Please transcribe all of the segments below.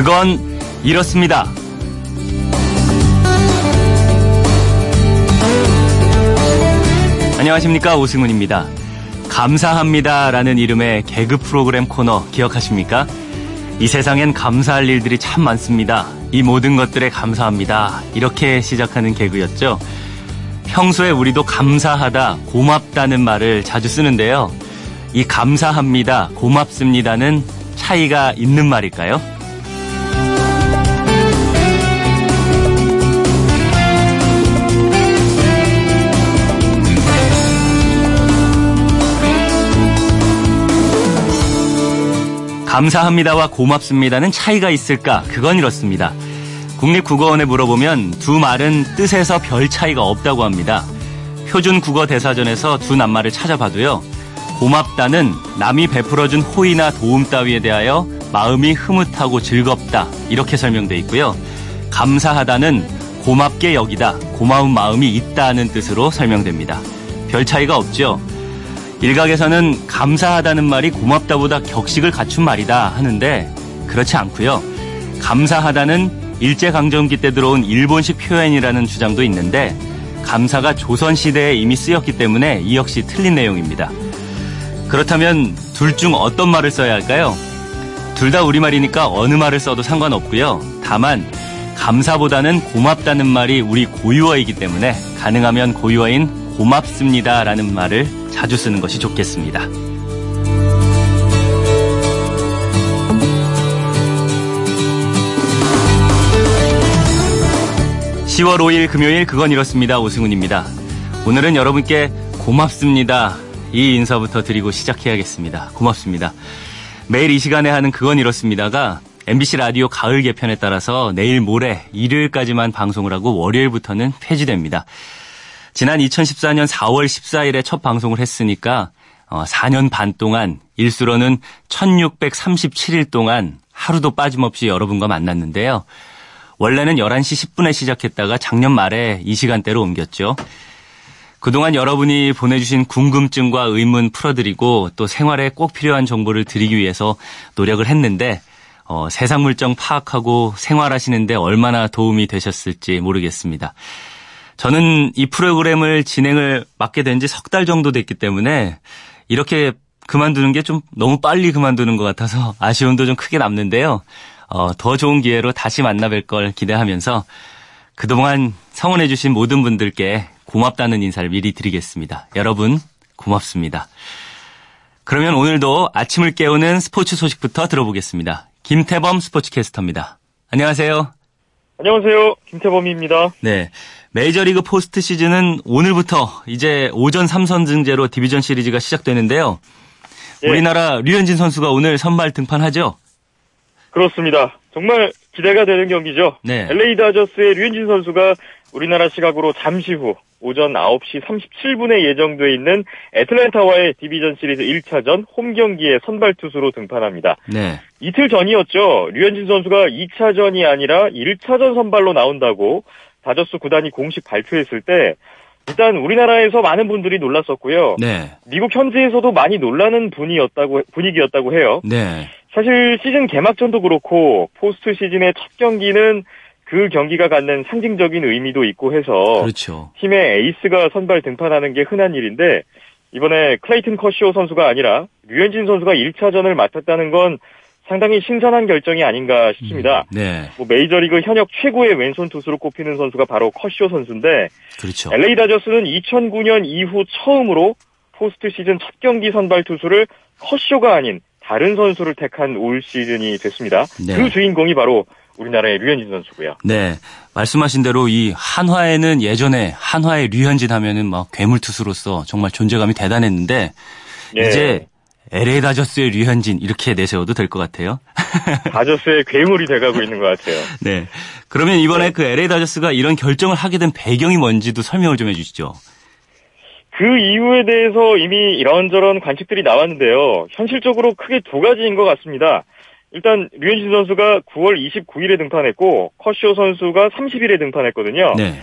그건 이렇습니다. 안녕하십니까 오승훈입니다. 감사합니다라는 이름의 개그 프로그램 코너 기억하십니까? 이 세상엔 감사할 일들이 참 많습니다. 이 모든 것들에 감사합니다. 이렇게 시작하는 개그였죠. 평소에 우리도 감사하다, 고맙다는 말을 자주 쓰는데요. 이 감사합니다, 고맙습니다는 차이가 있는 말일까요? 감사합니다와 고맙습니다는 차이가 있을까? 그건 이렇습니다. 국립국어원에 물어보면 두 말은 뜻에서 별 차이가 없다고 합니다. 표준 국어 대사전에서 두 낱말을 찾아봐도요. 고맙다는 남이 베풀어준 호의나 도움 따위에 대하여 마음이 흐뭇하고 즐겁다. 이렇게 설명돼 있고요. 감사하다는 고맙게 여기다. 고마운 마음이 있다는 뜻으로 설명됩니다. 별 차이가 없죠. 일각에서는 감사하다는 말이 고맙다보다 격식을 갖춘 말이다 하는데 그렇지 않고요. 감사하다는 일제강점기 때 들어온 일본식 표현이라는 주장도 있는데 감사가 조선시대에 이미 쓰였기 때문에 이 역시 틀린 내용입니다. 그렇다면 둘 중 어떤 말을 써야 할까요? 둘 다 우리말이니까 어느 말을 써도 상관없고요. 다만 감사보다는 고맙다는 말이 우리 고유어이기 때문에 가능하면 고유어인 고맙습니다 라는 말을 자주 쓰는 것이 좋겠습니다. 10월 5일 금요일 그건 이렇습니다. 오승훈입니다. 오늘은 여러분께 고맙습니다. 이 인사부터 드리고 시작해야겠습니다. 고맙습니다. 매일 이 시간에 하는 그건 이렇습니다가 MBC 라디오 가을 개편에 따라서 내일 모레 일요일까지만 방송을 하고 월요일부터는 폐지됩니다. 지난 2014년 4월 14일에 첫 방송을 했으니까 4년 어, 반 동안 일수로는 1637일 동안 하루도 빠짐없이 여러분과 만났는데요. 원래는 11시 10분에 시작했다가 작년 말에 이 시간대로 옮겼죠. 그동안 여러분이 보내주신 궁금증과 의문 풀어드리고 또 생활에 꼭 필요한 정보를 드리기 위해서 노력을 했는데 어, 세상 물정 파악하고 생활하시는데 얼마나 도움이 되셨을지 모르겠습니다. 저는 이 프로그램을 진행을 맡게 된 지 석 달 정도 됐기 때문에 이렇게 그만두는 게 좀 너무 빨리 그만두는 것 같아서 아쉬움도 좀 크게 남는데요. 어, 더 좋은 기회로 다시 만나뵐 걸 기대하면서 그동안 성원해주신 모든 분들께 고맙다는 인사를 미리 드리겠습니다. 여러분, 고맙습니다. 그러면 오늘도 아침을 깨우는 스포츠 소식부터 들어보겠습니다. 김태범 스포츠캐스터입니다. 안녕하세요. 안녕하세요. 김태범입니다. 네. 메이저리그 포스트 시즌은 오늘부터 이제 오전 3선승제로 디비전 시리즈가 시작되는데요. 예. 우리나라 류현진 선수가 오늘 선발 등판하죠? 그렇습니다. 정말 기대가 되는 경기죠. 네. LA 다저스의 류현진 선수가 우리나라 시각으로 잠시 후 오전 9시 37분에 예정돼 있는 애틀랜타와의 디비전 시리즈 1차전 홈 경기에 선발 투수로 등판합니다. 네. 이틀 전이었죠. 류현진 선수가 2차전이 아니라 1차전 선발로 나온다고 다저스 구단이 공식 발표했을 때 일단 우리나라에서 많은 분들이 놀랐었고요. 네. 미국 현지에서도 많이 놀라는 분위기였다고 분위기였다고 해요. 네. 사실 시즌 개막전도 그렇고 포스트 시즌의 첫 경기는 그 경기가 갖는 상징적인 의미도 있고 해서 그렇죠. 팀의 에이스가 선발 등판하는 게 흔한 일인데 이번에 클레이튼 커쇼 선수가 아니라 류현진 선수가 1차전을 맡았다는 건 상당히 신선한 결정이 아닌가 싶습니다. 음, 네. 뭐 메이저리그 현역 최고의 왼손 투수로 꼽히는 선수가 바로 커쇼 선수인데 그렇죠. LA 다저스는 2009년 이후 처음으로 포스트 시즌 첫 경기 선발 투수를 커쇼가 아닌 다른 선수를 택한 올 시즌이 됐습니다. 네. 그 주인공이 바로 우리나라의 류현진 선수고요. 네. 말씀하신 대로 이 한화에는 예전에 한화의 류현진 하면은 막 괴물 투수로서 정말 존재감이 대단했는데 네. 이제 LA 다저스의 류현진 이렇게 내세워도 될 것 같아요. 다저스의 괴물이 돼가고 있는 것 같아요. 네. 그러면 이번에 네. 그 LA 다저스가 이런 결정을 하게 된 배경이 뭔지도 설명을 좀 해주시죠. 그 이유에 대해서 이미 이런저런 관측들이 나왔는데요. 현실적으로 크게 두 가지인 것 같습니다. 일단 류현진 선수가 9월 29일에 등판했고 커쇼 선수가 30일에 등판했거든요. 네.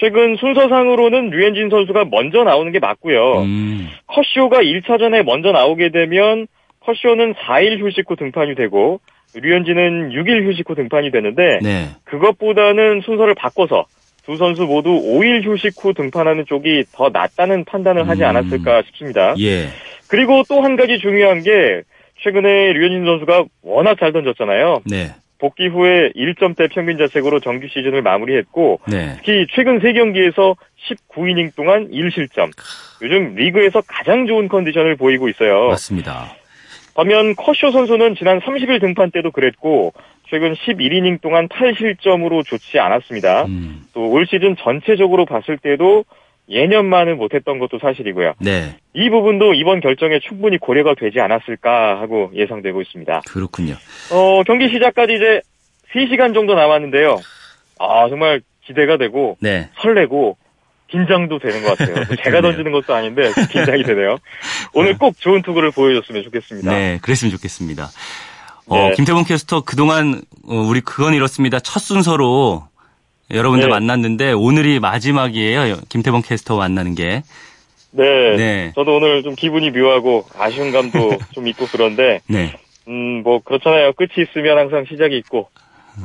최근 순서상으로는 류현진 선수가 먼저 나오는 게 맞고요. 음. 커쇼가 1차전에 먼저 나오게 되면 커쇼는 4일 휴식 후 등판이 되고 류현진은 6일 휴식 후 등판이 되는데 네. 그것보다는 순서를 바꿔서 두 선수 모두 5일 휴식 후 등판하는 쪽이 더 낫다는 판단을 하지 음. 않았을까 싶습니다. 예. 그리고 또 한 가지 중요한 게 최근에 류현진 선수가 워낙 잘 던졌잖아요. 네. 복귀 후에 1점대 평균 자책으로 정규 시즌을 마무리했고 네. 특히 최근 3경기에서 19이닝 동안 1실점. 요즘 리그에서 가장 좋은 컨디션을 보이고 있어요. 맞습니다. 반면 커쇼 선수는 지난 30일 등판 때도 그랬고 최근 11이닝 동안 8실점으로 좋지 않았습니다. 음. 또올 시즌 전체적으로 봤을 때도 예년만은 못했던 것도 사실이고요. 네. 이 부분도 이번 결정에 충분히 고려가 되지 않았을까 하고 예상되고 있습니다. 그렇군요. 어, 경기 시작까지 이제 3시간 정도 남았는데요. 아, 정말 기대가 되고 네. 설레고 긴장도 되는 것 같아요. 제가 던지는 것도 아닌데 긴장이 되네요. 오늘 꼭 좋은 투구를 보여줬으면 좋겠습니다. 네, 그랬으면 좋겠습니다. 어, 네. 김태범 캐스터 그동안 어, 우리 그건 이렇습니다. 첫 순서로 여러분들 네. 만났는데 오늘이 마지막이에요. 김태범 캐스터 만나는 게. 네. 네. 저도 오늘 좀 기분이 묘하고 아쉬운 감도 좀 있고 그런데. 네. 음, 뭐 그렇잖아요. 끝이 있으면 항상 시작이 있고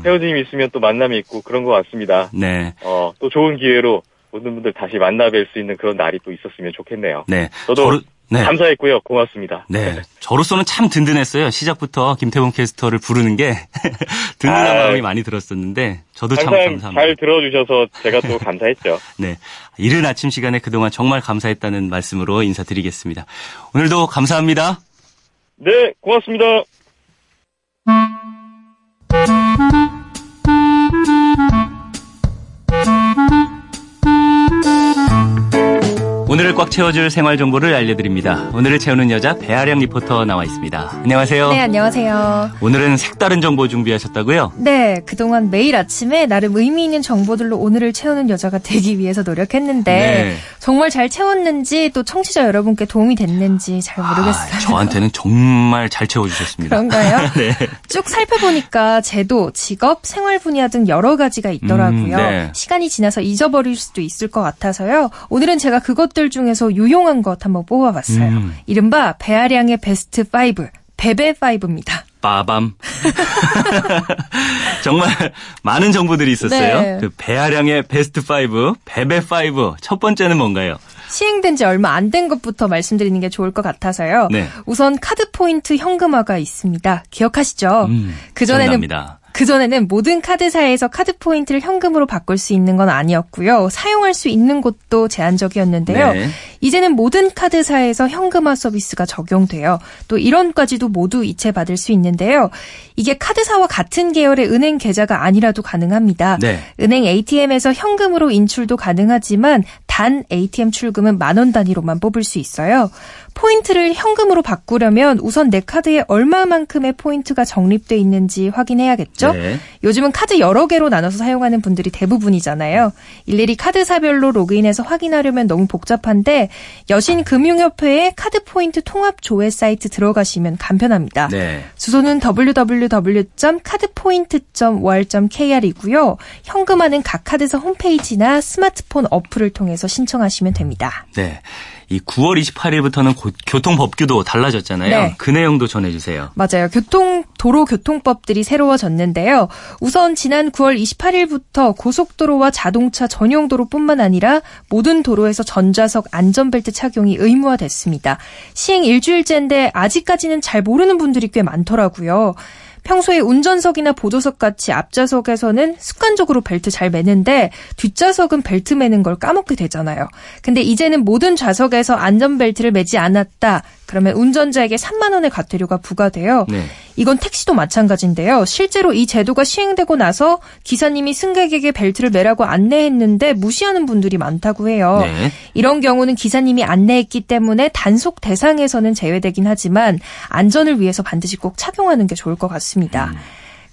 헤어짐이 있으면 또 만남이 있고 그런 것 같습니다. 네. 어, 또 좋은 기회로 모든 분들 다시 만나뵐 수 있는 그런 날이 또 있었으면 좋겠네요. 네. 저도 저로, 네. 감사했고요. 고맙습니다. 네. 저로서는 참 든든했어요. 시작부터 김태범 캐스터를 부르는 게 든든한 아, 마음이 많이 들었었는데 저도 참 감사합니다. 잘 들어주셔서 제가 또 감사했죠. 네. 이른 아침 시간에 그동안 정말 감사했다는 말씀으로 인사드리겠습니다. 오늘도 감사합니다. 네, 고맙습니다. 꽉 채워줄 생활 정보를 알려드립니다. 오늘을 채우는 여자 배아량 리포터 나와 있습니다. 안녕하세요. 네, 안녕하세요. 오늘은 색다른 정보 준비하셨다고요? 네, 그동안 매일 아침에 나름 의미 있는 정보들로 오늘을 채우는 여자가 되기 위해서 노력했는데 네. 정말 잘 채웠는지 또 청취자 여러분께 도움이 됐는지 잘 모르겠어요. 아, 저한테는 정말 잘 채워주셨습니다. 그런가요? 네. 쭉 살펴보니까 제도, 직업, 생활 분야 등 여러 가지가 있더라고요. 음, 네. 시간이 지나서 잊어버릴 수도 있을 것 같아서요. 오늘은 제가 그것들 것들 중에서 유용한 것 한번 뽑아봤어요. 음. 이른바 배아량의 베스트 5, 베베 5입니다. 빠밤. 정말 많은 정보들이 있었어요. 네. 그 배아량의 베스트 5, 베베 5. 첫 번째는 뭔가요? 시행된 지 얼마 안 된 것부터 말씀드리는 게 좋을 것 같아서요. 네. 우선 카드 포인트 현금화가 있습니다. 기억하시죠? 음, 그 전에는 그전에는 모든 카드사에서 카드 포인트를 현금으로 바꿀 수 있는 건 아니었고요. 사용할 수 있는 곳도 제한적이었는데요. 네. 이제는 모든 카드사에서 현금화 서비스가 적용돼요. 또 1원까지도 모두 이체받을 수 있는데요. 이게 카드사와 같은 계열의 은행 계좌가 아니라도 가능합니다. 네. 은행 ATM에서 현금으로 인출도 가능하지만 단 ATM 출금은 만 원 단위로만 뽑을 수 있어요. 포인트를 현금으로 바꾸려면 우선 내 카드에 얼마만큼의 포인트가 적립돼 있는지 확인해야겠죠? 네. 요즘은 카드 여러 개로 나눠서 사용하는 분들이 대부분이잖아요. 일일이 카드사별로 로그인해서 확인하려면 너무 복잡한데 여신금융협회의 카드 포인트 통합 조회 사이트 들어가시면 간편합니다. 네. 주소는 www.cardpoint.or.kr이고요. 현금화는 각 카드사 홈페이지나 스마트폰 어플을 통해서 신청하시면 됩니다. 네. 이 9월 28일부터는 교통법규도 달라졌잖아요. 네. 그 내용도 전해주세요. 맞아요. 교통 도로 교통법들이 새로워졌는데요. 우선 지난 9월 28일부터 고속도로와 자동차 전용 도로뿐만 아니라 모든 도로에서 전좌석 안전벨트 착용이 의무화됐습니다. 시행 일주일째인데 아직까지는 잘 모르는 분들이 꽤 많더라고요. 평소에 운전석이나 보조석 같이 앞좌석에서는 습관적으로 벨트 잘 매는데 뒷좌석은 벨트 매는 걸 까먹게 되잖아요. 근데 이제는 모든 좌석에서 안전벨트를 매지 않았다. 그러면 운전자에게 3만 원의 과태료가 부과돼요. 네. 이건 택시도 마찬가지인데요. 실제로 이 제도가 시행되고 나서 기사님이 승객에게 벨트를 매라고 안내했는데 무시하는 분들이 많다고 해요. 네. 이런 경우는 기사님이 안내했기 때문에 단속 대상에서는 제외되긴 하지만 안전을 위해서 반드시 꼭 착용하는 게 좋을 것 같습니다. 음.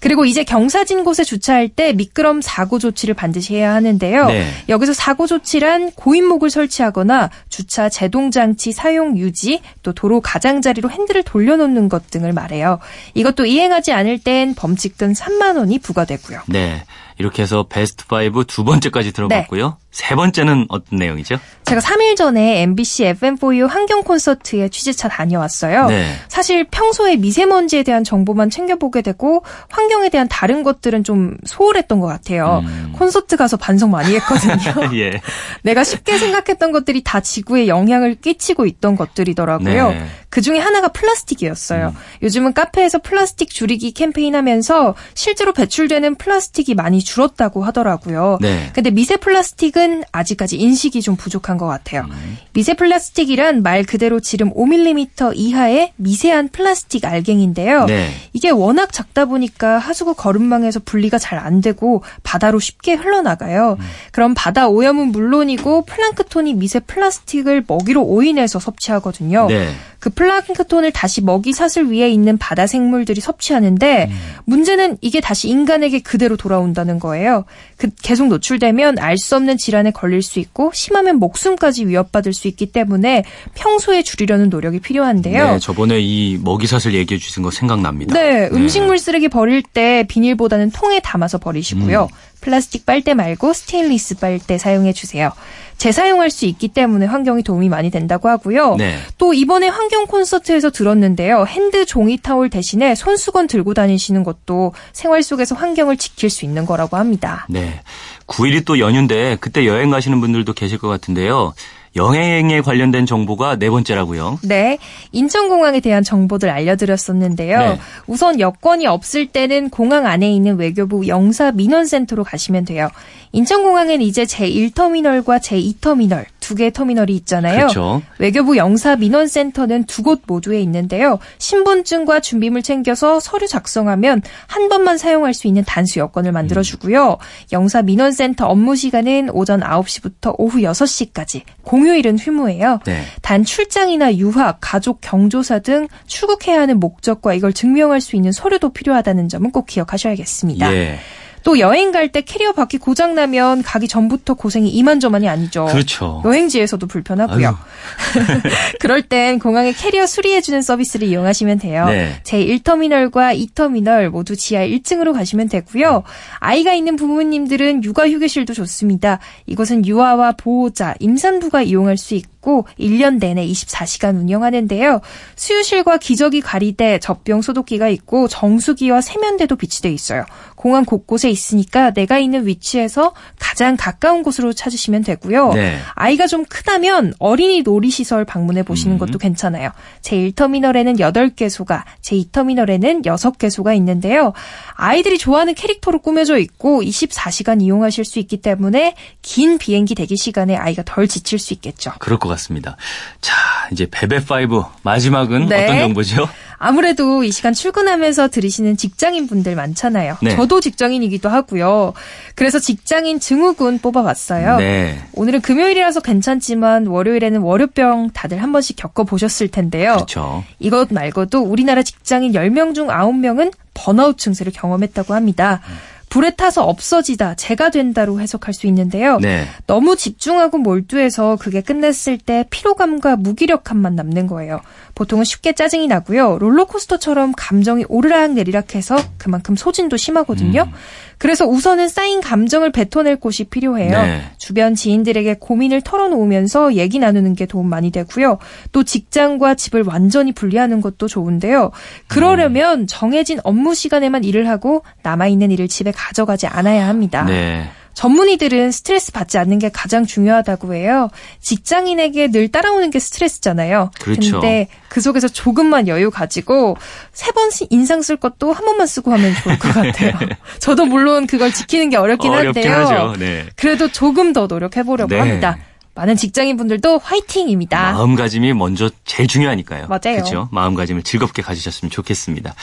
그리고 이제 경사진 곳에 주차할 때 미끄럼 사고 조치를 반드시 해야 하는데요. 네. 여기서 사고 조치란 고인목을 설치하거나 주차 제동 장치 사용 유지, 또 도로 가장자리로 핸들을 돌려놓는 것 등을 말해요. 이것도 이행하지 않을 땐 범칙금 3만 원이 부과되고요. 네. 이렇게 해서 베스트 5 두 번째까지 들어봤고요. 네. 세 번째는 어떤 내용이죠? 제가 3일 전에 MBC FM4U 환경 콘서트에 취재차 다녀왔어요. 네. 사실 평소에 미세먼지에 대한 정보만 챙겨보게 되고 환경에 대한 다른 것들은 좀 소홀했던 것 같아요. 음. 콘서트 가서 반성 많이 했거든요. 예. 내가 쉽게 생각했던 것들이 다 지구에 영향을 끼치고 있던 것들이더라고요. 네. 그 중에 하나가 플라스틱이었어요. 음. 요즘은 카페에서 플라스틱 줄이기 캠페인 하면서 실제로 배출되는 플라스틱이 많이 줄었다고 하더라고요. 네. 근데 미세 플라스틱은 아직까지 인식이 좀 부족한 것 같아요. 음. 미세 플라스틱이란 말 그대로 지름 5mm 이하의 미세한 플라스틱 알갱인데요. 네. 이게 워낙 작다 보니까 하수구 거름망에서 분리가 잘 안 되고 바다로 쉽게 흘러나가요. 음. 그럼 바다 오염은 물론이고 플랑크톤이 미세 플라스틱을 먹이로 오인해서 섭취하거든요. 네. 그 플랑크톤을 다시 먹이 사슬 위에 있는 바다 생물들이 섭취하는데 음. 문제는 이게 다시 인간에게 그대로 돌아온다는 거예요. 그 계속 노출되면 알 수 없는 질 환에 걸릴 수 있고 심하면 목숨까지 위협받을 수 있기 때문에 평소에 줄이려는 노력이 필요한데요. 네, 저번에 이 먹이사슬 얘기해 주신 거 생각납니다. 네, 네. 음식물 쓰레기 버릴 때 비닐보다는 통에 담아서 버리시고요. 음. 플라스틱 빨대 말고 스테인리스 빨대 사용해 주세요. 재사용할 수 있기 때문에 환경에 도움이 많이 된다고 하고요. 네. 또 이번에 환경 콘서트에서 들었는데요. 핸드 종이 타올 대신에 손수건 들고 다니시는 것도 생활 속에서 환경을 지킬 수 있는 거라고 합니다. 네. 9일이 또 연휴인데 그때 여행 가시는 분들도 계실 것 같은데요. 여행에 관련된 정보가 네 번째라고요. 네. 인천공항에 대한 정보들 알려드렸었는데요. 네. 우선 여권이 없을 때는 공항 안에 있는 외교부 영사 민원센터로 가시면 돼요. 인천공항엔 이제 제1터미널과 제2터미널 두 개의 터미널이 있잖아요. 그렇죠. 외교부 영사 민원센터는 두 곳 모두에 있는데요. 신분증과 준비물 챙겨서 서류 작성하면 한 번만 사용할 수 있는 단수 여권을 만들어주고요. 음. 영사 민원센터 업무 시간은 오전 9시부터 오후 6시까지, 공휴일은 휴무예요. 네. 단 출장이나 유학, 가족 경조사 등 출국해야 하는 목적과 이걸 증명할 수 있는 서류도 필요하다는 점은 꼭 기억하셔야겠습니다. 예. 또 여행 갈 때 캐리어 바퀴 고장 나면 가기 전부터 고생이 이만저만이 아니죠. 그렇죠. 여행지에서도 불편하고요. 그럴 땐 공항에 캐리어 수리해주는 서비스를 이용하시면 돼요. 네. 제 1터미널과 2터미널 모두 지하 1층으로 가시면 되고요. 아이가 있는 부모님들은 육아휴게실도 좋습니다. 이곳은 유아와 보호자, 임산부가 이용할 수 있고 있고 1년 내내 24시간 운영하는데요. 수유실과 기저귀 가리대, 젖병 소독기가 있고 정수기와 세면대도 비치돼 있어요. 공항 곳곳에 있으니까 내가 있는 위치에서 가장 가까운 곳으로 찾으시면 되고요. 네. 아이가 좀 크다면 어린이 놀이시설 방문해 보시는 음. 것도 괜찮아요. 제1터미널에는 8개소가, 제2터미널에는 6개소가 있는데요. 아이들이 좋아하는 캐릭터로 꾸며져 있고 24시간 이용하실 수 있기 때문에 긴 비행기 대기 시간에 아이가 덜 지칠 수 있겠죠. 그럴 것 같습니다. 자, 이제 베베5 마지막은 네. 어떤 정보죠? 아무래도 이 시간 출근하면서 들으시는 직장인 분들 많잖아요. 네. 저도 직장인이기도 하고요. 그래서 직장인 증후군 뽑아봤어요. 네. 오늘은 금요일이라서 괜찮지만 월요일에는 월요병 다들 한 번씩 겪어보셨을 텐데요. 그렇죠. 이것 말고도 우리나라 직장인 10명 중 9명은 번아웃 증세를 경험했다고 합니다. 음. 불에 타서 없어지다, 재가 된다로 해석할 수 있는데요. 네. 너무 집중하고 몰두해서 그게 끝냈을 때 피로감과 무기력함만 남는 거예요. 보통은 쉽게 짜증이 나고요. 롤러코스터처럼 감정이 오르락 내리락 해서 그만큼 소진도 심하거든요. 음. 그래서 우선은 쌓인 감정을 뱉어낼 곳이 필요해요. 네. 주변 지인들에게 고민을 털어놓으면서 얘기 나누는 게 도움 많이 되고요. 또 직장과 집을 완전히 분리하는 것도 좋은데요. 그러려면 음. 정해진 업무 시간에만 일을 하고 남아있는 일을 집에 가져가지 않아야 합니다. 네. 전문의들은 스트레스 받지 않는 게 가장 중요하다고 해요. 직장인에게 늘 따라오는 게 스트레스잖아요. 그렇죠. 근데 그 속에서 조금만 여유 가지고 세 번씩 인상 쓸 것도 한 번만 쓰고 하면 좋을 것 같아요. 저도 물론 그걸 지키는 게 어렵긴 한데요. 네. 그래도 조금 더 노력해 보려고 네. 합니다. 많은 직장인 분들도 화이팅입니다. 마음가짐이 먼저 제일 중요하니까요. 맞아요. 그렇죠. 마음가짐을 즐겁게 가지셨으면 좋겠습니다.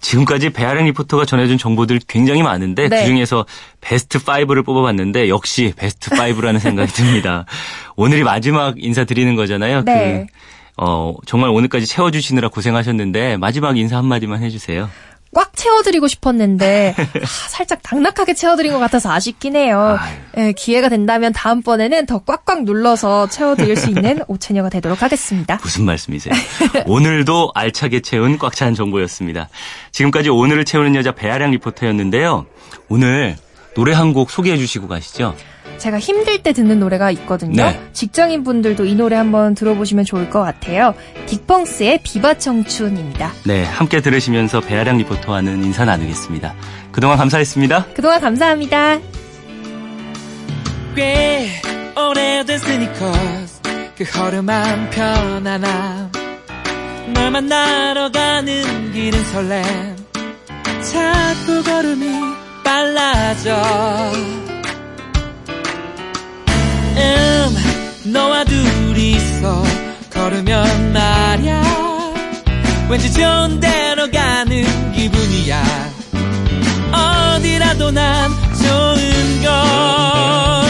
지금까지 배아량 리포터가 전해준 정보들 굉장히 많은데 네. 그중에서 베스트 5를 뽑아봤는데 역시 베스트 5라는 생각이 듭니다. 오늘이 마지막 인사드리는 거잖아요. 네. 그, 어, 정말 오늘까지 채워주시느라 고생하셨는데 마지막 인사 한마디만 해주세요. 꽉 채워드리고 싶었는데 아, 살짝 낙낙하게 채워드린 것 같아서 아쉽긴 해요. 네, 기회가 된다면 다음번에는 더 꽉꽉 눌러서 채워드릴 수 있는 오체녀가 되도록 하겠습니다. 무슨 말씀이세요? 오늘도 알차게 채운 꽉 찬 정보였습니다. 지금까지 오늘을 채우는 여자 배아량 리포터였는데요. 오늘 노래 한 곡 소개해 주시고 가시죠. 제가 힘들 때 듣는 노래가 있거든요. 네. 직장인 분들도 이 노래 한번 들어보시면 좋을 것 같아요. 딕펑스의 비바 청춘입니다. 네, 함께 들으시면서 배아량 리포터와는 인사 나누겠습니다. 그동안 감사했습니다. 그동안 감사합니다. 꽤 오래된 스니커스 그 허름한 편안함 널 만나러 가는 길은 설렘 자꾸 걸음이 빨라져 음 너와 둘이서 걸으면 말야. 왠지 좋은 데로 가는 기분이야. 어디라도 난 좋은 걸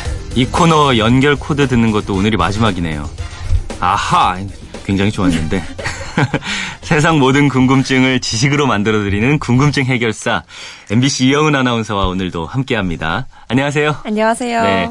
이 코너 연결 코드 듣는 것도 오늘이 마지막이네요. 아하! 굉장히 좋았는데. 세상 모든 궁금증을 지식으로 만들어드리는 궁금증 해결사 MBC 이영은 아나운서와 오늘도 함께합니다. 안녕하세요. 안녕하세요. 네,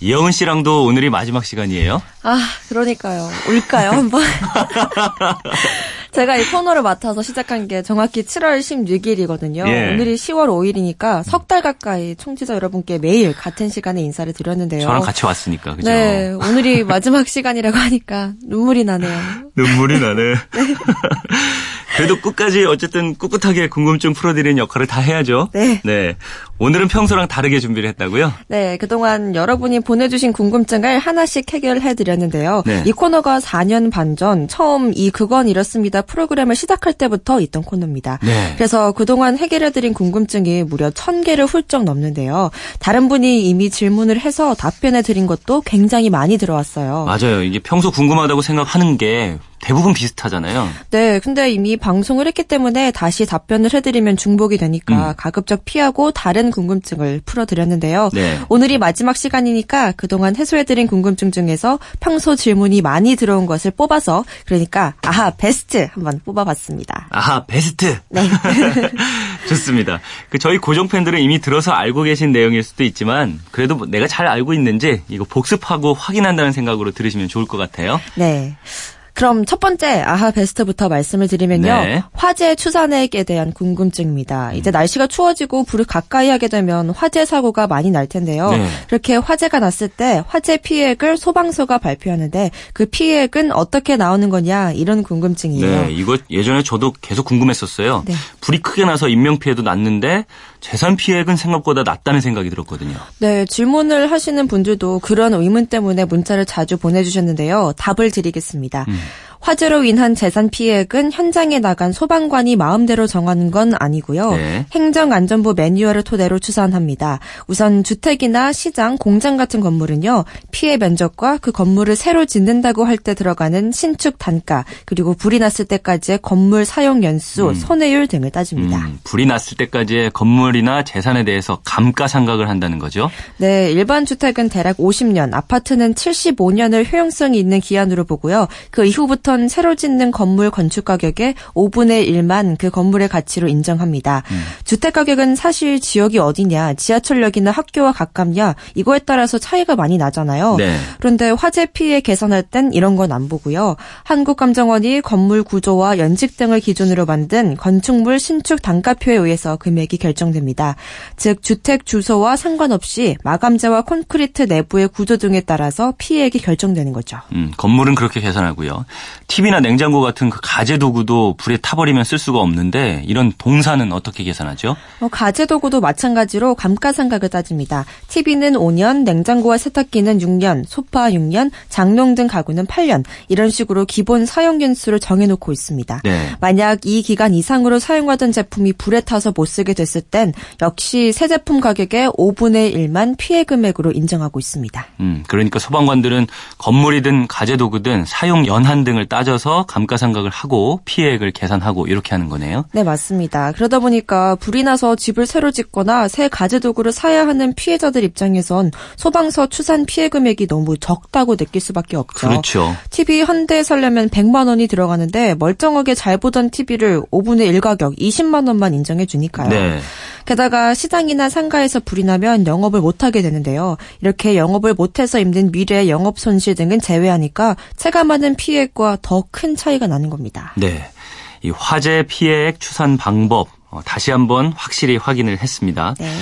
이영은 씨랑도 오늘이 마지막 시간이에요. 아, 그러니까요. 울까요, 한번? 제가 이 코너를 맡아서 시작한 게 정확히 7월 16일이거든요. 예. 오늘이 10월 5일이니까 석 달 가까이 청취자 여러분께 매일 같은 시간에 인사를 드렸는데요. 저랑 같이 왔으니까, 그죠? 네, 오늘이 마지막 시간이라고 하니까 눈물이 나네요. 눈물이 나네. 네. 그래도 끝까지 어쨌든 꿋꿋하게 궁금증 풀어드리는 역할을 다 해야죠. 네. 네. 오늘은 평소랑 다르게 준비를 했다고요? 네. 그동안 여러분이 보내주신 궁금증을 하나씩 해결해 드렸는데요. 네. 이 코너가 4년 반 전 처음 이 그건 이렇습니다 프로그램을 시작할 때부터 있던 코너입니다. 네. 그래서 그동안 해결해 드린 궁금증이 무려 1000개를 훌쩍 넘는데요. 다른 분이 이미 질문을 해서 답변해 드린 것도 굉장히 많이 들어왔어요. 맞아요. 이게 평소 궁금하다고 생각하는 게 대부분 비슷하잖아요. 네, 근데 이미 방송을 했기 때문에 다시 답변을 해드리면 중복이 되니까 음. 가급적 피하고 다른 궁금증을 풀어드렸는데요. 네. 오늘이 마지막 시간이니까 그동안 해소해드린 궁금증 중에서 평소 질문이 많이 들어온 것을 뽑아서 그러니까 아하 베스트 한번 뽑아봤습니다. 아하 베스트. 네. 좋습니다. 그 저희 고정 팬들은 이미 들어서 알고 계신 내용일 수도 있지만 그래도 뭐 내가 잘 알고 있는지 이거 복습하고 확인한다는 생각으로 들으시면 좋을 것 같아요. 네. 그럼 첫 번째 아하 베스트부터 말씀을 드리면요. 네. 화재 추산액에 대한 궁금증입니다. 이제 날씨가 추워지고 불을 가까이 하게 되면 화재 사고가 많이 날 텐데요. 네. 그렇게 화재가 났을 때 화재 피해액을 소방서가 발표하는데 그 피해액은 어떻게 나오는 거냐 이런 궁금증이에요. 네, 이거 예전에 저도 계속 궁금했었어요. 네. 불이 크게 나서 인명 피해도 났는데 재산 피해액은 생각보다 낮다는 생각이 들었거든요. 네, 질문을 하시는 분들도 그런 의문 때문에 문자를 자주 보내주셨는데요. 답을 드리겠습니다. 음. 화재로 인한 재산 피해액은 현장에 나간 소방관이 마음대로 정하는 건 아니고요. 네. 행정안전부 매뉴얼을 토대로 추산합니다. 우선 주택이나 시장, 공장 같은 건물은요. 피해 면적과 그 건물을 새로 짓는다고 할 때 들어가는 신축 단가 그리고 불이 났을 때까지의 건물 사용 연수, 음. 손해율 등을 따집니다. 음, 불이 났을 때까지의 건물이나 재산에 대해서 감가상각을 한다는 거죠? 네, 일반 주택은 대략 50년, 아파트는 75년을 효용성이 있는 기한으로 보고요. 그 이후부터 우선 새로 짓는 건물 건축 가격의 5분의 1만 그 건물의 가치로 인정합니다. 음. 주택 가격은 사실 지역이 어디냐, 지하철역이나 학교와 가깝냐 이거에 따라서 차이가 많이 나잖아요. 네. 그런데 화재 피해 계산할 땐 이런 건 안 보고요. 한국감정원이 건물 구조와 연직 등을 기준으로 만든 건축물 신축 단가표에 의해서 금액이 결정됩니다. 즉 주택 주소와 상관없이 마감재와 콘크리트 내부의 구조 등에 따라서 피해액이 결정되는 거죠. 음, 건물은 그렇게 계산하고요. TV나 냉장고 같은 그 가재 도구도 불에 타버리면 쓸 수가 없는데 이런 동사는 어떻게 계산하죠? 어, 가재 도구도 마찬가지로 감가상각을 따집니다. TV는 5년, 냉장고와 세탁기는 6년, 소파 6년, 장롱 등 가구는 8년 이런 식으로 기본 사용 연수를 정해놓고 있습니다. 네. 만약 이 기간 이상으로 사용하던 제품이 불에 타서 못 쓰게 됐을 땐 역시 새 제품 가격의 5분의 1만 피해 금액으로 인정하고 있습니다. 음, 그러니까 소방관들은 건물이든 가재 도구든 사용 연한 등을 따 따져서 감가상각을 하고 피해액을 계산하고 이렇게 하는 거네요. 네, 맞습니다. 그러다 보니까 불이 나서 집을 새로 짓거나 새 가재 도구를 사야 하는 피해자들 입장에선 소방서 추산 피해 금액이 너무 적다고 느낄 수밖에 없죠. 그렇죠. TV 한 대 살려면 100만 원이 들어가는데 멀쩡하게 잘 보던 TV를 5분의 1 가격 20만 원만 인정해 주니까요. 네. 게다가 시장이나 상가에서 불이 나면 영업을 못하게 되는데요. 이렇게 영업을 못해서 입는 미래 영업 손실 등은 제외하니까 체감하는 피해액과 더큰 차이가 나는 겁니다. 네. 이 화재 피해액 추산 방법 어, 다시 한번 확실히 확인을 했습니다. 네.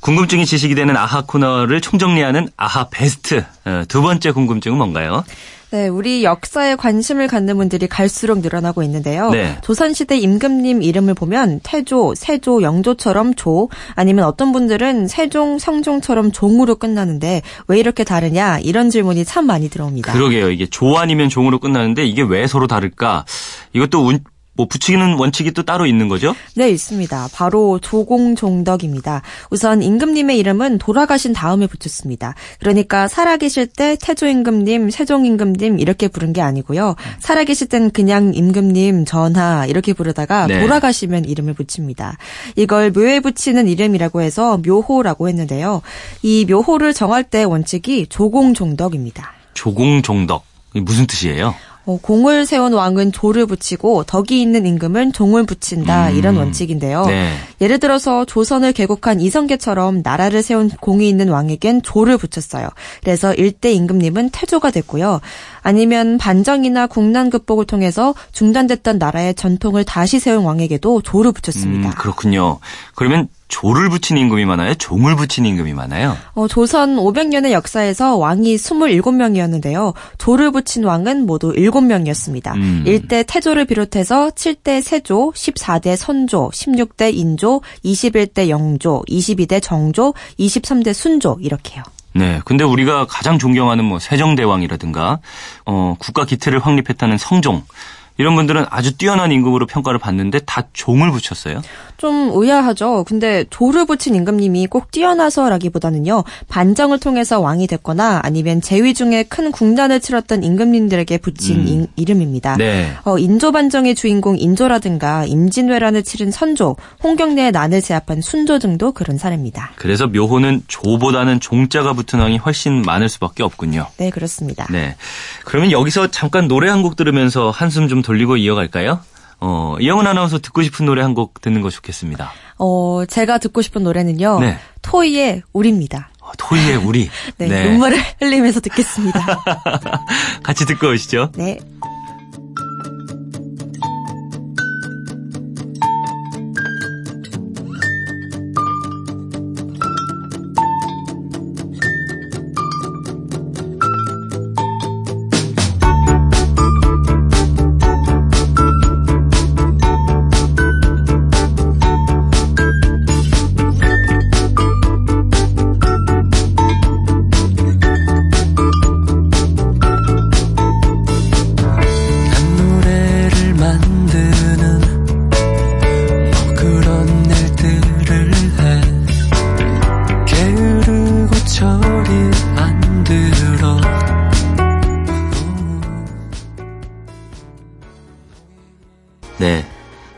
궁금증이 지식이 되는 아하 코너를 총정리하는 아하 베스트 어, 두 번째 궁금증은 뭔가요? 네, 우리 역사에 관심을 갖는 분들이 갈수록 늘어나고 있는데요. 네. 조선시대 임금님 이름을 보면 태조, 세조, 영조처럼 조, 아니면 어떤 분들은 세종, 성종처럼 종으로 끝나는데 왜 이렇게 다르냐 이런 질문이 참 많이 들어옵니다. 그러게요. 이게 조 아니면 종으로 끝나는데 이게 왜 서로 다를까? 이것도 뭐 붙이는 원칙이 또 따로 있는 거죠? 네, 있습니다. 바로 조공종덕입니다. 우선 임금님의 이름은 돌아가신 다음에 붙였습니다. 그러니까 살아계실 때 태조임금님, 세종임금님 이렇게 부른 게 아니고요. 살아계실 땐 그냥 임금님, 전하 이렇게 부르다가 네. 돌아가시면 이름을 붙입니다. 이걸 묘에 붙이는 이름이라고 해서 묘호라고 했는데요. 이 묘호를 정할 때 원칙이 조공종덕입니다. 조공종덕. 무슨 뜻이에요? 어, 공을 세운 왕은 조를 붙이고 덕이 있는 임금은 종을 붙인다 음. 이런 원칙인데요. 네. 예를 들어서 조선을 개국한 이성계처럼 나라를 세운 공이 있는 왕에겐 조를 붙였어요. 그래서 일대 임금님은 태조가 됐고요. 아니면 반정이나 국난 극복을 통해서 중단됐던 나라의 전통을 다시 세운 왕에게도 조를 붙였습니다. 음, 그렇군요. 그러면 조를 붙인 임금이 많아요? 종을 붙인 임금이 많아요? 어, 조선 500년의 역사에서 왕이 27명이었는데요. 조를 붙인 왕은 모두 7명이었습니다. 음. 1대 태조를 비롯해서 7대 세조, 14대 선조, 16대 인조, 21대 영조, 22대 정조, 23대 순조 이렇게요. 네. 근데 우리가 가장 존경하는 뭐 세종대왕이라든가 어 국가 기틀을 확립했다는 성종 이런 분들은 아주 뛰어난 임금으로 평가를 받는데 다 종을 붙였어요. 좀 의아하죠. 근데 조를 붙인 임금님이 꼭 뛰어나서라기보다는요. 반정을 통해서 왕이 됐거나 아니면 재위 중에 큰 궁단을 치렀던 임금님들에게 붙인 음. 인, 이름입니다. 네. 어, 인조 반정의 주인공 인조라든가 임진왜란을 치른 선조, 홍경래의 난을 제압한 순조 등도 그런 사례입니다. 그래서 묘호는 조보다는 종자가 붙은 왕이 훨씬 많을 수밖에 없군요. 네, 그렇습니다. 네. 그러면 여기서 잠깐 노래 한 곡 들으면서 한숨 좀 돌리고 이어갈까요? 어, 이영은 아나운서 듣고 싶은 노래 한 곡 듣는 거 좋겠습니다. 어, 제가 듣고 싶은 노래는요. 네. 토이의 우리입니다. 어, 토이의 우리. 네, 네. 눈물을 흘리면서 듣겠습니다. 같이 듣고 오시죠. 네.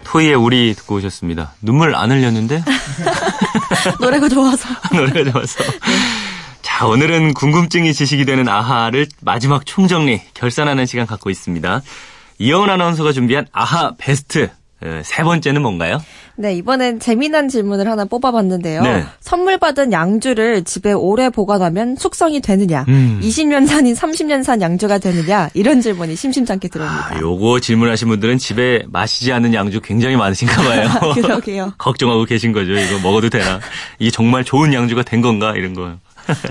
토이의 우리 듣고 오셨습니다. 눈물 안 흘렸는데? 노래가 좋아서. 노래가 좋아서. 자, 오늘은 궁금증이 지식이 되는 아하를 마지막 총정리, 결산하는 시간 갖고 있습니다. 이영은 아나운서가 준비한 아하 베스트 세 번째는 뭔가요? 네, 이번엔 재미난 질문을 하나 뽑아봤는데요. 네. 선물 받은 양주를 집에 오래 보관하면 숙성이 되느냐? 음. 20년 산인 30년 산 양주가 되느냐? 이런 질문이 심심찮게 들어옵니다. 아, 요거 질문하신 분들은 집에 마시지 않는 양주 굉장히 많으신가 봐요. 그러게요. 걱정하고 계신 거죠. 이거 먹어도 되나? 이게 정말 좋은 양주가 된 건가? 이런 거.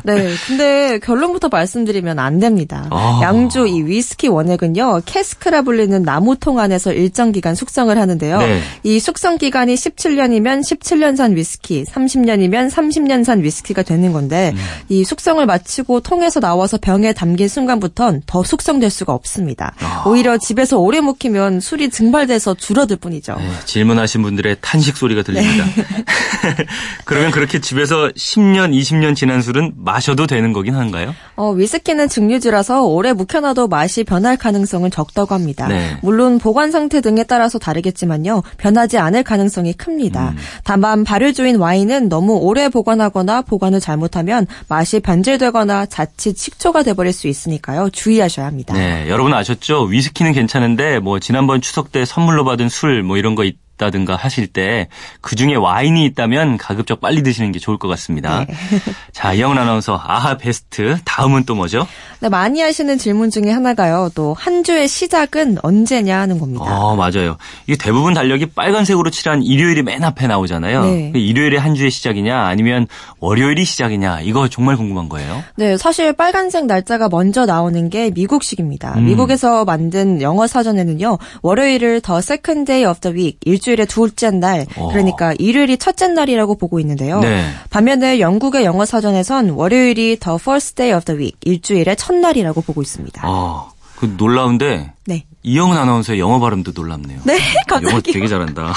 네, 근데 결론부터 말씀드리면 안 됩니다. 아. 양주 이 위스키 원액은요, 캐스크라 불리는 나무통 안에서 일정 기간 숙성을 하는데요. 네. 이 숙성 기간이 17년이면 17년산 위스키, 30년이면 30년산 위스키가 되는 건데, 음. 이 숙성을 마치고 통에서 나와서 병에 담긴 순간부턴 더 숙성될 수가 없습니다. 아. 오히려 집에서 오래 묵히면 술이 증발돼서 줄어들 뿐이죠. 네, 질문하신 분들의 탄식 소리가 들립니다. 네. 그러면 그렇게 집에서 10년, 20년 지난 술은 마셔도 되는 거긴 한가요? 어, 위스키는 증류주라서 오래 묵혀놔도 맛이 변할 가능성은 적다고 합니다. 네. 물론 보관 상태 등에 따라서 다르겠지만요. 변하지 않을 가능성이 큽니다. 음. 다만 발효주인 와인은 너무 오래 보관하거나 보관을 잘못하면 맛이 변질되거나 자칫 식초가 돼버릴 수 있으니까요. 주의하셔야 합니다. 네, 여러분 아셨죠? 위스키는 괜찮은데 뭐 지난번 추석 때 선물로 받은 술 뭐 이런 거 있, 있다든가 하실 때 그 중에 와인이 있다면 가급적 빨리 드시는 게 좋을 것 같습니다. 네. 자, 이영은 아나운서 아하 베스트 다음은 또 뭐죠? 네, 많이 하시는 질문 중에 하나가요. 또 한 주의 시작은 언제냐 하는 겁니다. 어, 맞아요. 이게 대부분 달력이 빨간색으로 칠한 일요일이 맨 앞에 나오잖아요. 네. 그 일요일이 한 주의 시작이냐 아니면 월요일이 시작이냐 이거 정말 궁금한 거예요. 네, 사실 빨간색 날짜가 먼저 나오는 게 미국식입니다. 음. 미국에서 만든 영어 사전에는요. 월요일을 더 second day of the week 일주 일주일의 둘째 날, 어. 그러니까 일요일이 첫째 날이라고 보고 있는데요. 네. 반면에 영국의 영어 사전에선 월요일이 the first day of the week, 일주일의 첫날이라고 보고 있습니다. 아, 그 놀라운데 네. 이영은 아나운서의 영어 발음도 놀랍네요. 네, 갑자기 영어 되게 잘한다.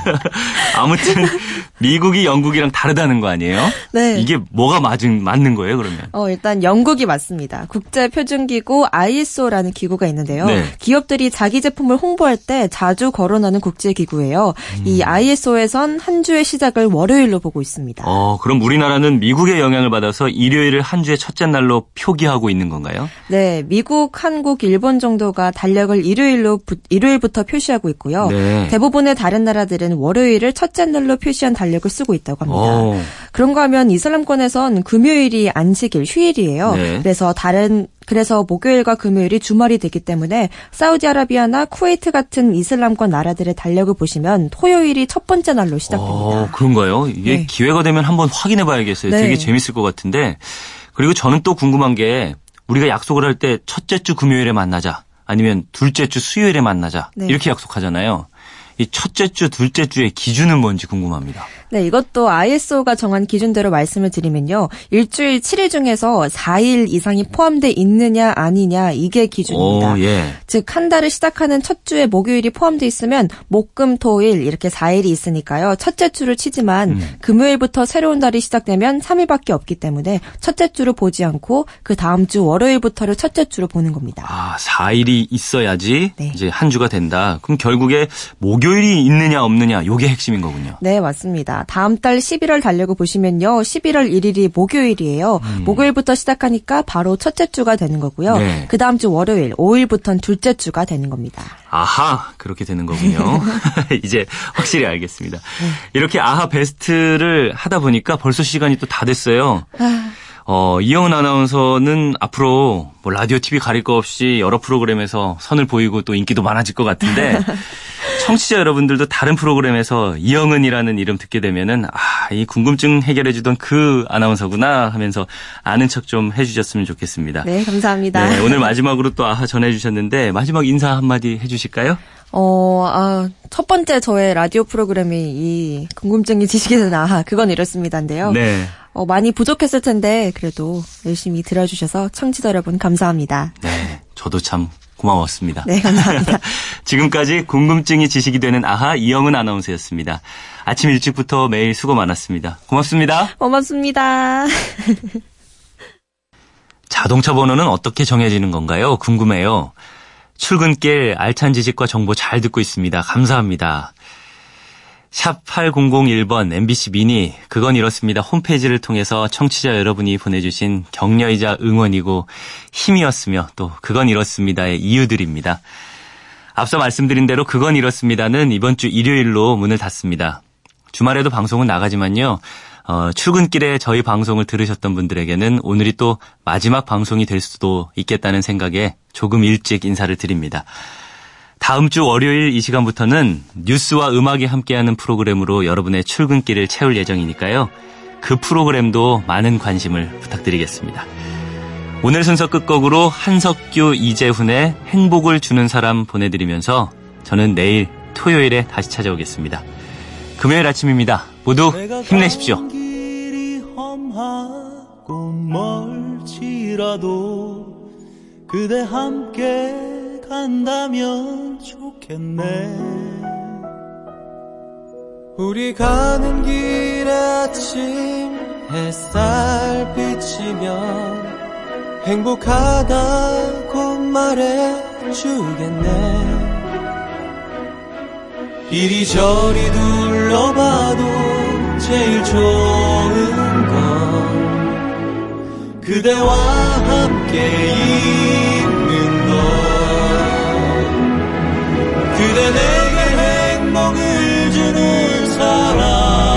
아무튼 미국이 영국이랑 다르다는 거 아니에요? 네. 이게 뭐가 맞은 맞는 거예요, 그러면? 어, 일단 영국이 맞습니다. 국제 표준 기구 ISO라는 기구가 있는데요. 네. 기업들이 자기 제품을 홍보할 때 자주 거론하는 국제 기구예요. 음. 이 ISO에선 한 주의 시작을 월요일로 보고 있습니다. 어, 그럼 우리나라는 미국의 영향을 받아서 일요일을 한 주의 첫째 날로 표기하고 있는 건가요? 네, 미국, 한국, 일본 정도가 달력을 일요일로 일요일부터 표시하고 있고요. 네. 대부분의 다른 나라들은 월요일을 첫째 날로 표시한 달력을 쓰고 있다고 합니다. 오. 그런가 하면 이슬람권에선 금요일이 안식일 휴일이에요. 네. 그래서 다른 그래서 목요일과 금요일이 주말이 되기 때문에 사우디아라비아나 쿠웨이트 같은 이슬람권 나라들의 달력을 보시면 토요일이 첫 번째 날로 시작됩니다. 어, 그런가요? 이게 네. 기회가 되면 한번 확인해 봐야겠어요. 네. 되게 재밌을 것 같은데. 그리고 저는 또 궁금한 게 우리가 약속을 할 때 첫째 주 금요일에 만나자. 아니면 둘째 주 수요일에 만나자 네. 이렇게 약속하잖아요. 이 첫째 주, 둘째 주의 기준은 뭔지 궁금합니다. 네, 이것도 ISO가 정한 기준대로 말씀을 드리면요. 일주일 7일 중에서 4일 이상이 포함돼 있느냐 아니냐 이게 기준입니다. 오, 예. 즉한 달을 시작하는 첫 주에 목요일이 포함돼 있으면 목금 토일 이렇게 4일이 있으니까요. 첫째 주를 치지만 음. 금요일부터 새로운 달이 시작되면 3일밖에 없기 때문에 첫째 주를 보지 않고 그 다음 주 월요일부터를 첫째 주로 보는 겁니다. 아, 4일이 있어야지 네. 이제 한 주가 된다. 그럼 결국에 목요일 이 있느냐 없느냐 요게 핵심인 거군요. 네, 맞습니다. 다음 달 11월 달려고 보시면요. 11월 1일이 목요일이에요. 음. 목요일부터 시작하니까 바로 첫째 주가 되는 거고요. 네. 그 다음 주 월요일, 5일부터는 둘째 주가 되는 겁니다. 아하, 그렇게 되는 거군요. 이제 확실히 알겠습니다. 네. 이렇게 아하 베스트를 하다 보니까 벌써 시간이 또 다 됐어요. 아. 어, 이영은 아나운서는 앞으로 뭐 라디오, TV 가릴 거 없이 여러 프로그램에서 선을 보이고 또 인기도 많아질 것 같은데 청취자 여러분들도 다른 프로그램에서 이영은이라는 이름 듣게 되면은 아, 이 궁금증 해결해 주던 그 아나운서구나 하면서 아는 척 좀 해주셨으면 좋겠습니다. 네, 감사합니다. 네, 오늘 마지막으로 또 아하 전해주셨는데 마지막 인사 한마디 해주실까요? 어, 아, 첫 번째 저의 라디오 프로그램이 이 궁금증이 지식에 대한 아하, 그건 이렇습니다인데요. 네. 어, 많이 부족했을 텐데 그래도 열심히 들어주셔서 청취자 여러분 감사합니다. 네, 저도 참 고마웠습니다. 네, 감사합니다. 지금까지 궁금증이 지식이 되는 아하 이영은 아나운서였습니다. 아침 일찍부터 매일 수고 많았습니다. 고맙습니다. 고맙습니다. 자동차 번호는 어떻게 정해지는 건가요? 궁금해요. 출근길 알찬 지식과 정보 잘 듣고 있습니다. 감사합니다. 샵 8001번 MBC 미니 그건 이렇습니다. 홈페이지를 통해서 청취자 여러분이 보내주신 격려이자 응원이고 힘이었으며 또 그건 이렇습니다의 이유들입니다. 앞서 말씀드린 대로 그건 이렇습니다는 이번 주 일요일로 문을 닫습니다. 주말에도 방송은 나가지만요. 어, 출근길에 저희 방송을 들으셨던 분들에게는 오늘이 또 마지막 방송이 될 수도 있겠다는 생각에 조금 일찍 인사를 드립니다. 다음 주 월요일 이 시간부터는 뉴스와 음악이 함께하는 프로그램으로 여러분의 출근길을 채울 예정이니까요. 그 프로그램도 많은 관심을 부탁드리겠습니다. 오늘 순서 끝곡으로 한석규, 이재훈의 행복을 주는 사람 보내드리면서 저는 내일 토요일에 다시 찾아오겠습니다. 금요일 아침입니다. 모두 힘내십시오. 그대 함께 간다면 좋겠네. 우리 가는 길에 아침 햇살 비치면 행복하다고 말해주겠네. 이리저리 둘러봐도 제일 좋은 건 그대와 함께 있 그대 내게 행복을 주는 사람.